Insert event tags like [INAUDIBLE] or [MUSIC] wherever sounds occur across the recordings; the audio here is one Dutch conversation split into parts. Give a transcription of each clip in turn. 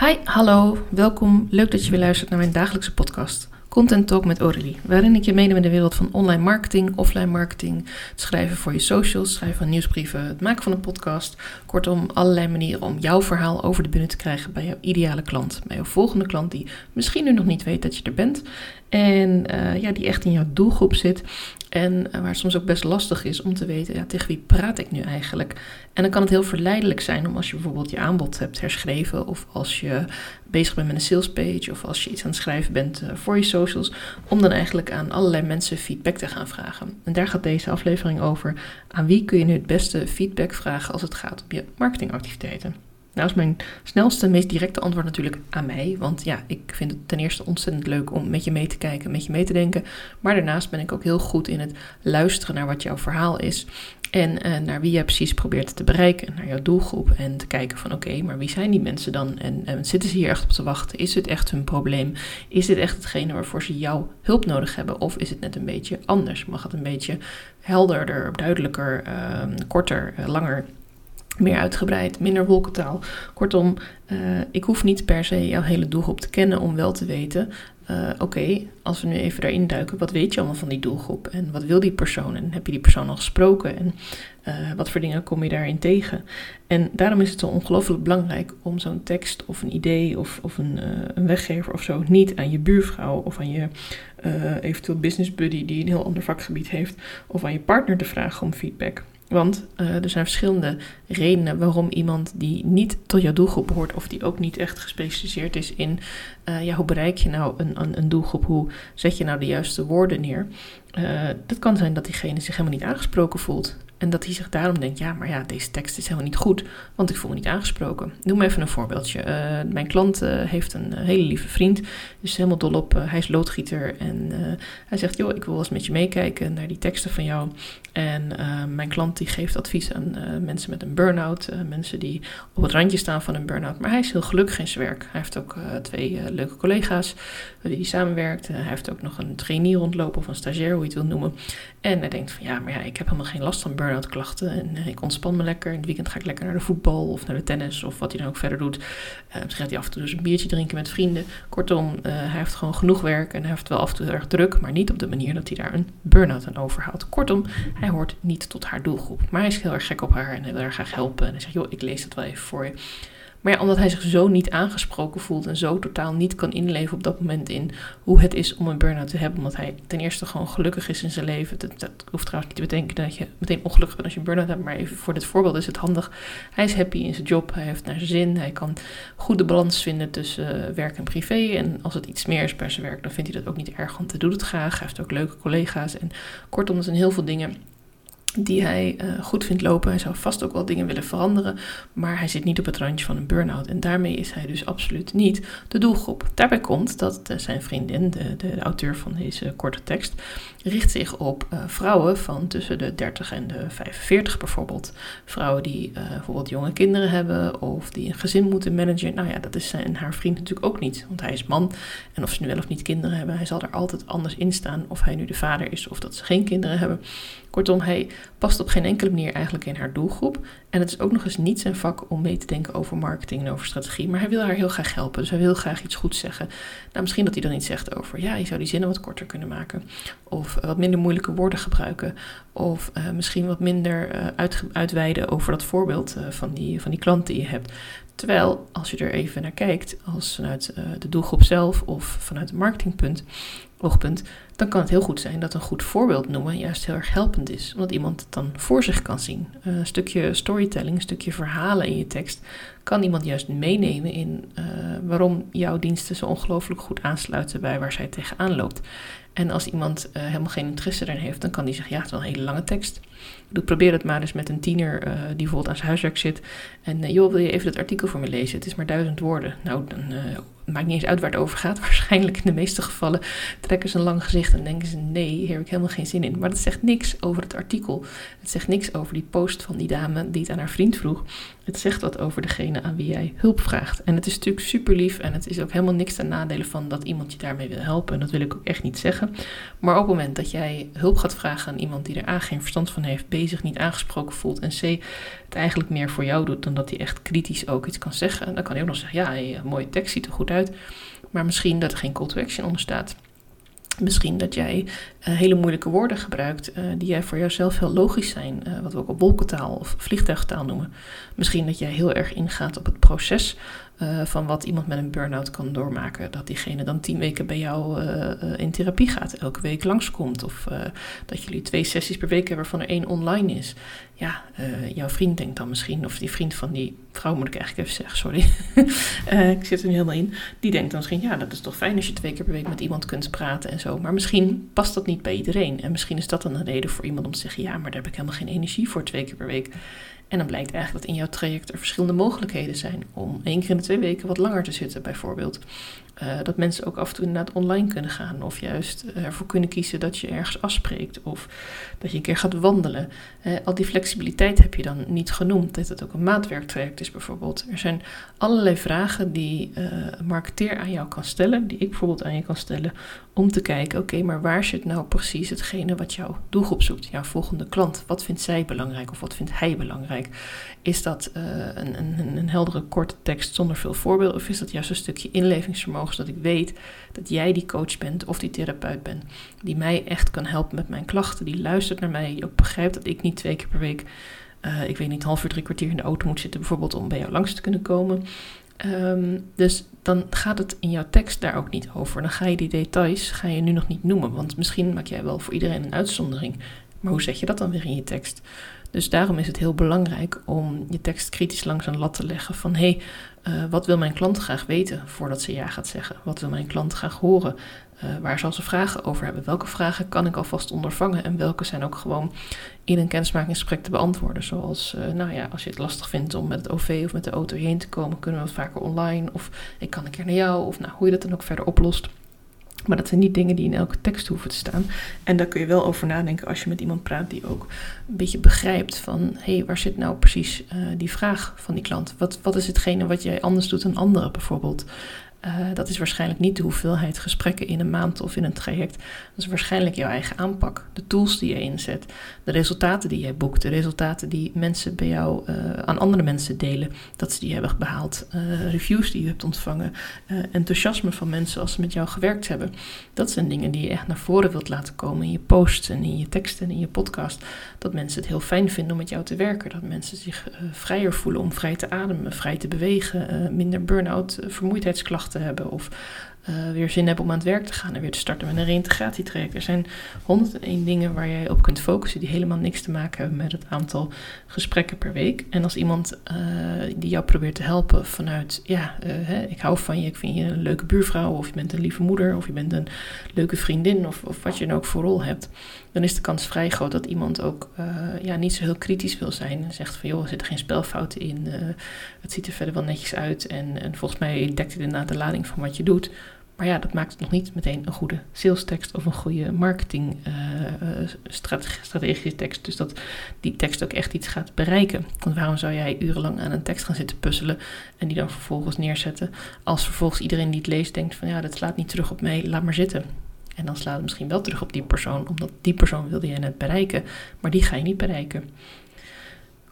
Hi, hallo, welkom. Leuk dat je weer luistert naar mijn dagelijkse podcast. Content Talk met Aurélie, waarin ik je meeneem in de wereld van online marketing, offline marketing, schrijven voor je socials, schrijven van nieuwsbrieven, het maken van een podcast. Kortom, allerlei manieren om jouw verhaal over de bühne te krijgen bij jouw ideale klant, bij jouw volgende klant die misschien nu nog niet weet dat je er bent en uh, ja, die echt in jouw doelgroep zit. En uh, waar soms ook best lastig is om te weten, ja, tegen wie praat ik nu eigenlijk? En dan kan het heel verleidelijk zijn om als je bijvoorbeeld je aanbod hebt herschreven, of als je bezig bent met een salespage, of als je iets aan het schrijven bent uh, voor je socials, om dan eigenlijk aan allerlei mensen feedback te gaan vragen. En daar gaat deze aflevering over. Aan wie kun je nu het beste feedback vragen als het gaat om je marketingactiviteiten? Nou is mijn snelste, meest directe antwoord natuurlijk aan mij. Want ja, ik vind het ten eerste ontzettend leuk om met je mee te kijken, met je mee te denken. Maar daarnaast ben ik ook heel goed in het luisteren naar wat jouw verhaal is. En uh, naar wie jij precies probeert te bereiken, naar jouw doelgroep. En te kijken van oké, maar wie zijn die mensen dan? En, en, zitten ze hier echt op te wachten? Is dit echt hun probleem? Is dit echt hetgene waarvoor ze jouw hulp nodig hebben? Of is het net een beetje anders? Mag het een beetje helderder, duidelijker, uh, korter, uh, langer meer uitgebreid, minder wolkentaal. Kortom, uh, ik hoef niet per se jouw hele doelgroep te kennen om wel te weten. Uh, Oké, als we nu even daarin duiken, wat weet je allemaal van die doelgroep? En wat wil die persoon? En heb je die persoon al gesproken? En uh, wat voor dingen kom je daarin tegen? En daarom is het zo ongelooflijk belangrijk om zo'n tekst of een idee of, of een, een, weggever of zo niet aan je buurvrouw of aan je eventueel business buddy die een heel ander vakgebied heeft of aan je partner te vragen om feedback. Want uh, er zijn verschillende redenen waarom iemand die niet tot jouw doelgroep behoort, of die ook niet echt gespecialiseerd is in uh, ja, hoe bereik je nou een, een, een, doelgroep, hoe zet je nou de juiste woorden neer. Uh, dat kan zijn dat diegene zich helemaal niet aangesproken voelt. En dat hij zich daarom denkt, ja, maar ja, deze tekst is helemaal niet goed, want ik voel me niet aangesproken. Noem even een voorbeeldje. Uh, mijn klant uh, heeft een hele lieve vriend, is helemaal dol op, hij is loodgieter en hij zegt, joh, ik wil eens met je meekijken naar die teksten van jou. En mijn klant die geeft advies aan mensen met een burn-out, mensen die op het randje staan van een burn-out. Maar hij is heel gelukkig in zijn werk. Hij heeft ook twee leuke collega's die hij samenwerkt. hij heeft ook nog een trainee rondlopen of een stagiair, hoe je het wil noemen. En hij denkt van, ja, maar ja, ik heb helemaal geen last van burn-out klachten. En eh, ik ontspan me lekker. In het weekend ga ik lekker naar de voetbal of naar de tennis of wat hij dan ook verder doet. Uh, misschien gaat hij af en toe dus een biertje drinken met vrienden. Kortom, uh, hij heeft gewoon genoeg werk en hij heeft wel af en toe erg druk, maar niet op de manier dat hij daar een burn-out aan overhoudt. Kortom, hij hoort niet tot haar doelgroep. Maar hij is heel erg gek op haar en hij wil haar graag helpen. En hij zegt, joh, ik lees dat wel even voor je. Maar ja, omdat hij zich zo niet aangesproken voelt en zo totaal niet kan inleven op dat moment in hoe het is om een burn-out te hebben. Omdat hij ten eerste gewoon gelukkig is in zijn leven. Dat, hoeft trouwens niet te bedenken dat je meteen ongelukkig bent als je een burn-out hebt. Maar even voor dit voorbeeld is het handig. Hij is happy in zijn job, hij heeft naar zijn zin. Hij kan goede balans vinden tussen werk en privé. En als het iets meer is per zijn werk, dan vindt hij dat ook niet erg, want hij doet het graag. Hij heeft ook leuke collega's. En kortom, er zijn heel veel dingen die hij uh, goed vindt lopen. Hij zou vast ook wel dingen willen veranderen, maar hij zit niet op het randje van een burn-out. En daarmee is hij dus absoluut niet de doelgroep. Daarbij komt dat uh, zijn vriendin, de, de, auteur van deze korte tekst, richt zich op vrouwen van tussen de 30 en de 45 bijvoorbeeld. Vrouwen die bijvoorbeeld jonge kinderen hebben of die een gezin moeten managen. Nou ja, dat is zijn haar vriend natuurlijk ook niet, want hij is man. En of ze nu wel of niet kinderen hebben, hij zal er altijd anders in staan of hij nu de vader is of dat ze geen kinderen hebben. Kortom, hij past op geen enkele manier eigenlijk in haar doelgroep. En het is ook nog eens niet zijn vak om mee te denken over marketing en over strategie. Maar hij wil haar heel graag helpen. Dus hij wil graag iets goeds zeggen. Nou, misschien dat hij dan iets zegt over, ja, je zou die zinnen wat korter kunnen maken. Of wat minder moeilijke woorden gebruiken. Of uh, misschien wat minder uh, uit, uitweiden over dat voorbeeld van, die, van die klant die je hebt. Terwijl, als je er even naar kijkt, als vanuit de doelgroep zelf of vanuit het marketingpunt, oogpunt, dan kan het heel goed zijn dat een goed voorbeeld noemen juist heel erg helpend is. Omdat iemand het dan voor zich kan zien. Een stukje storytelling, een stukje verhalen in je tekst kan iemand juist meenemen in uh, waarom jouw diensten zo ongelooflijk goed aansluiten bij waar zij tegenaan loopt. En als iemand uh, helemaal geen interesse erin heeft, dan kan die zeggen: Ja, het is wel een hele lange tekst. Ik probeer het maar eens met een tiener die bijvoorbeeld aan zijn huiswerk zit. En joh, wil je even dat artikel voor me lezen? Het is maar duizend woorden. Nou, dan maakt niet eens uit waar het over gaat. [LAUGHS] Waarschijnlijk in de meeste gevallen trekken ze een lang gezicht en denken ze: nee, hier heb ik helemaal geen zin in. Maar dat zegt niks over het artikel. Het zegt niks over die post van die dame die het aan haar vriend vroeg. Het zegt wat over degene aan wie jij hulp vraagt. En het is natuurlijk super lief en het is ook helemaal niks ten nadele van dat iemand je daarmee wil helpen. En dat wil ik ook echt niet zeggen. Maar op het moment dat jij hulp gaat vragen aan iemand die er A geen verstand van heeft, B zich niet aangesproken voelt en C het eigenlijk meer voor jou doet dan dat hij echt kritisch ook iets kan zeggen, dan kan hij ook nog zeggen: ja, hey, mooie tekst ziet er goed uit, maar misschien dat er geen call to action onder staat. Misschien dat jij uh, hele moeilijke woorden gebruikt uh, die jij voor jezelf heel logisch zijn, uh, wat we ook op wolkentaal of vliegtuigtaal noemen. Misschien dat jij heel erg ingaat op het proces van wat iemand met een burn-out kan doormaken. Dat diegene dan tien weken bij jou in therapie gaat, elke week langskomt. Of dat jullie twee sessies per week hebben waarvan er één online is ja, jouw vriend denkt dan misschien, of die vriend van die vrouw moet ik eigenlijk even zeggen, sorry. [LAUGHS] ik zit er nu helemaal in. Die denkt dan misschien, ja, dat is toch fijn als je twee keer per week met iemand kunt praten en zo. Maar misschien past dat niet bij iedereen. En misschien is dat dan een reden voor iemand om te zeggen, ja, maar daar heb ik helemaal geen energie voor twee keer per week. En dan blijkt eigenlijk dat in jouw traject er verschillende mogelijkheden zijn om één keer in de twee weken wat langer te zitten, bijvoorbeeld. Uh, dat mensen ook af en toe inderdaad online kunnen gaan. Of juist ervoor kunnen kiezen dat je ergens afspreekt. Of dat je een keer gaat wandelen. Uh, al die flexibiliteit heb je dan niet genoemd. Dat het ook een maatwerktraject is bijvoorbeeld. Er zijn allerlei vragen die een marketeer aan jou kan stellen. Die ik bijvoorbeeld aan je kan stellen. Om te kijken, oké, maar waar zit nou precies hetgene wat jouw doelgroep zoekt? Jouw volgende klant. Wat vindt zij belangrijk of wat vindt hij belangrijk? Is dat een, een, een heldere korte tekst zonder veel voorbeelden? Of is dat juist een stukje inlevingsvermogen? zodat ik weet dat jij die coach bent of die therapeut bent, die mij echt kan helpen met mijn klachten, die luistert naar mij, die ook begrijpt dat ik niet twee keer per week, uh, ik weet niet, half uur, drie kwartier in de auto moet zitten, bijvoorbeeld om bij jou langs te kunnen komen. Um, dus dan gaat het in jouw tekst daar ook niet over. Dan ga je die details ga je nu nog niet noemen, want misschien maak jij wel voor iedereen een uitzondering. Maar hoe zet je dat dan weer in je tekst? Dus daarom is het heel belangrijk om je tekst kritisch langs een lat te leggen van hé, hey, uh, wat wil mijn klant graag weten voordat ze ja gaat zeggen? Wat wil mijn klant graag horen? Uh, waar zal ze vragen over hebben? Welke vragen kan ik alvast ondervangen en welke zijn ook gewoon in een kennismakingsgesprek te beantwoorden? Zoals, uh, nou ja, als je het lastig vindt om met het OV of met de auto heen te komen, kunnen we wat vaker online of ik kan een keer naar jou of nou, hoe je dat dan ook verder oplost. Maar dat zijn niet dingen die in elke tekst hoeven te staan. En daar kun je wel over nadenken als je met iemand praat die ook een beetje begrijpt van... hé, hey, waar zit nou precies uh, die vraag van die klant? Wat, wat is hetgene wat jij anders doet dan anderen bijvoorbeeld? Uh, dat is waarschijnlijk niet de hoeveelheid gesprekken in een maand of in een traject. Dat is waarschijnlijk jouw eigen aanpak. De tools die je inzet, de resultaten die jij boekt, de resultaten die mensen bij jou uh, aan andere mensen delen, dat ze die hebben behaald, uh, reviews die je hebt ontvangen, enthousiasme van mensen als ze met jou gewerkt hebben. Dat zijn dingen die je echt naar voren wilt laten komen in je posts en in je teksten en in je podcast. Dat mensen het heel fijn vinden om met jou te werken. Dat mensen zich vrijer voelen om vrij te ademen, vrij te bewegen, minder burn-out, vermoeidheidsklachten te hebben of uh, weer zin hebben om aan het werk te gaan en weer te starten met een reïntegratietraject. Er zijn 101 dingen waar jij op kunt focussen die helemaal niks te maken hebben met het aantal gesprekken per week. En als iemand uh, die jou probeert te helpen vanuit, ja, uh, hè, ik hou van je, ik vind je een leuke buurvrouw, of je bent een lieve moeder, of je bent een leuke vriendin, of, of wat je dan ook voor rol hebt, dan is de kans vrij groot dat iemand ook ja, niet zo heel kritisch wil zijn en zegt van joh, er zitten geen spelfouten in, het ziet er verder wel netjes uit en, en volgens mij dekt het inderdaad de lading van wat je doet. Maar ja, dat maakt nog niet meteen een goede sales tekst of een goede marketing uh, strategische tekst. Dus dat die tekst ook echt iets gaat bereiken. Want waarom zou jij urenlang aan een tekst gaan zitten puzzelen en die dan vervolgens neerzetten? Als vervolgens iedereen die het leest denkt van ja, dat slaat niet terug op mij, laat maar zitten. En dan slaat het misschien wel terug op die persoon, omdat die persoon wilde jij net bereiken, maar die ga je niet bereiken.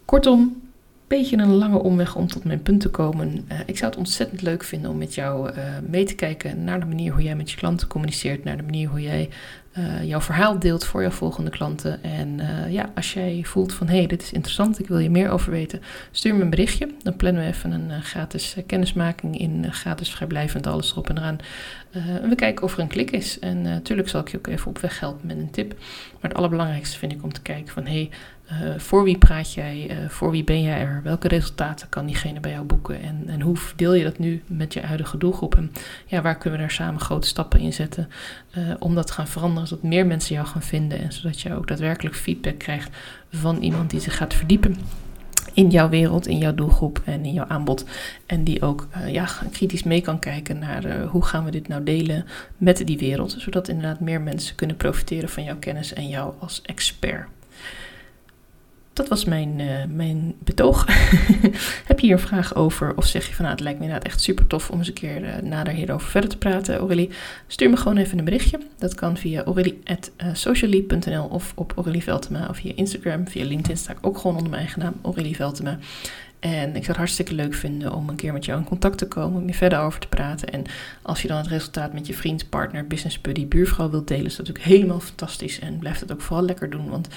Kortom, beetje een lange omweg om tot mijn punt te komen. Uh, ik zou het ontzettend leuk vinden om met jou uh, mee te kijken naar de manier hoe jij met je klanten communiceert, naar de manier hoe jij uh, jouw verhaal deelt voor jouw volgende klanten. En ja, als jij voelt van hé, hey, dit is interessant, ik wil je meer over weten, stuur me een berichtje. Dan plannen we even een gratis kennismaking in, gratis vrijblijvend, alles erop en eraan. we kijken of er een klik is. En natuurlijk zal ik je ook even op weg helpen met een tip. Maar het allerbelangrijkste vind ik om te kijken van hé, hey, uh, voor wie praat jij? Uh, voor wie ben jij er? Welke resultaten kan diegene bij jou boeken? En, en hoe deel je dat nu met je huidige doelgroep? En ja, waar kunnen we daar samen grote stappen in zetten uh, om dat te gaan veranderen, zodat meer mensen jou gaan vinden en zodat je ook daadwerkelijk feedback krijgt van iemand die zich gaat verdiepen in jouw wereld, in jouw doelgroep en in jouw aanbod. En die ook ja, kritisch mee kan kijken naar hoe gaan we dit nou delen met die wereld. Zodat inderdaad meer mensen kunnen profiteren van jouw kennis en jou als expert. Dat was mijn, uh, mijn betoog. [LAUGHS] Heb je hier een vraag over? Of zeg je van nou, het lijkt me inderdaad echt super tof om eens een keer uh, nader hierover verder te praten, Aurélie? Stuur me gewoon even een berichtje. Dat kan via aurelie.socially.nl of op Aurélie Veltema of via Instagram. Via LinkedIn sta ik ook gewoon onder mijn eigen naam, Aurélie Veltema. En ik zou het hartstikke leuk vinden om een keer met jou in contact te komen, om je verder over te praten. En als je dan het resultaat met je vriend, partner, business buddy, buurvrouw wilt delen, is dat natuurlijk helemaal fantastisch. En blijf het ook vooral lekker doen, want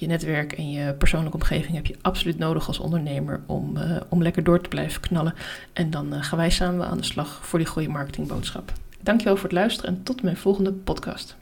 je netwerk en je persoonlijke omgeving heb je absoluut nodig als ondernemer om, uh, om lekker door te blijven knallen. En dan uh, gaan wij samen aan de slag voor die goede marketingboodschap. Dankjewel voor het luisteren en tot mijn volgende podcast.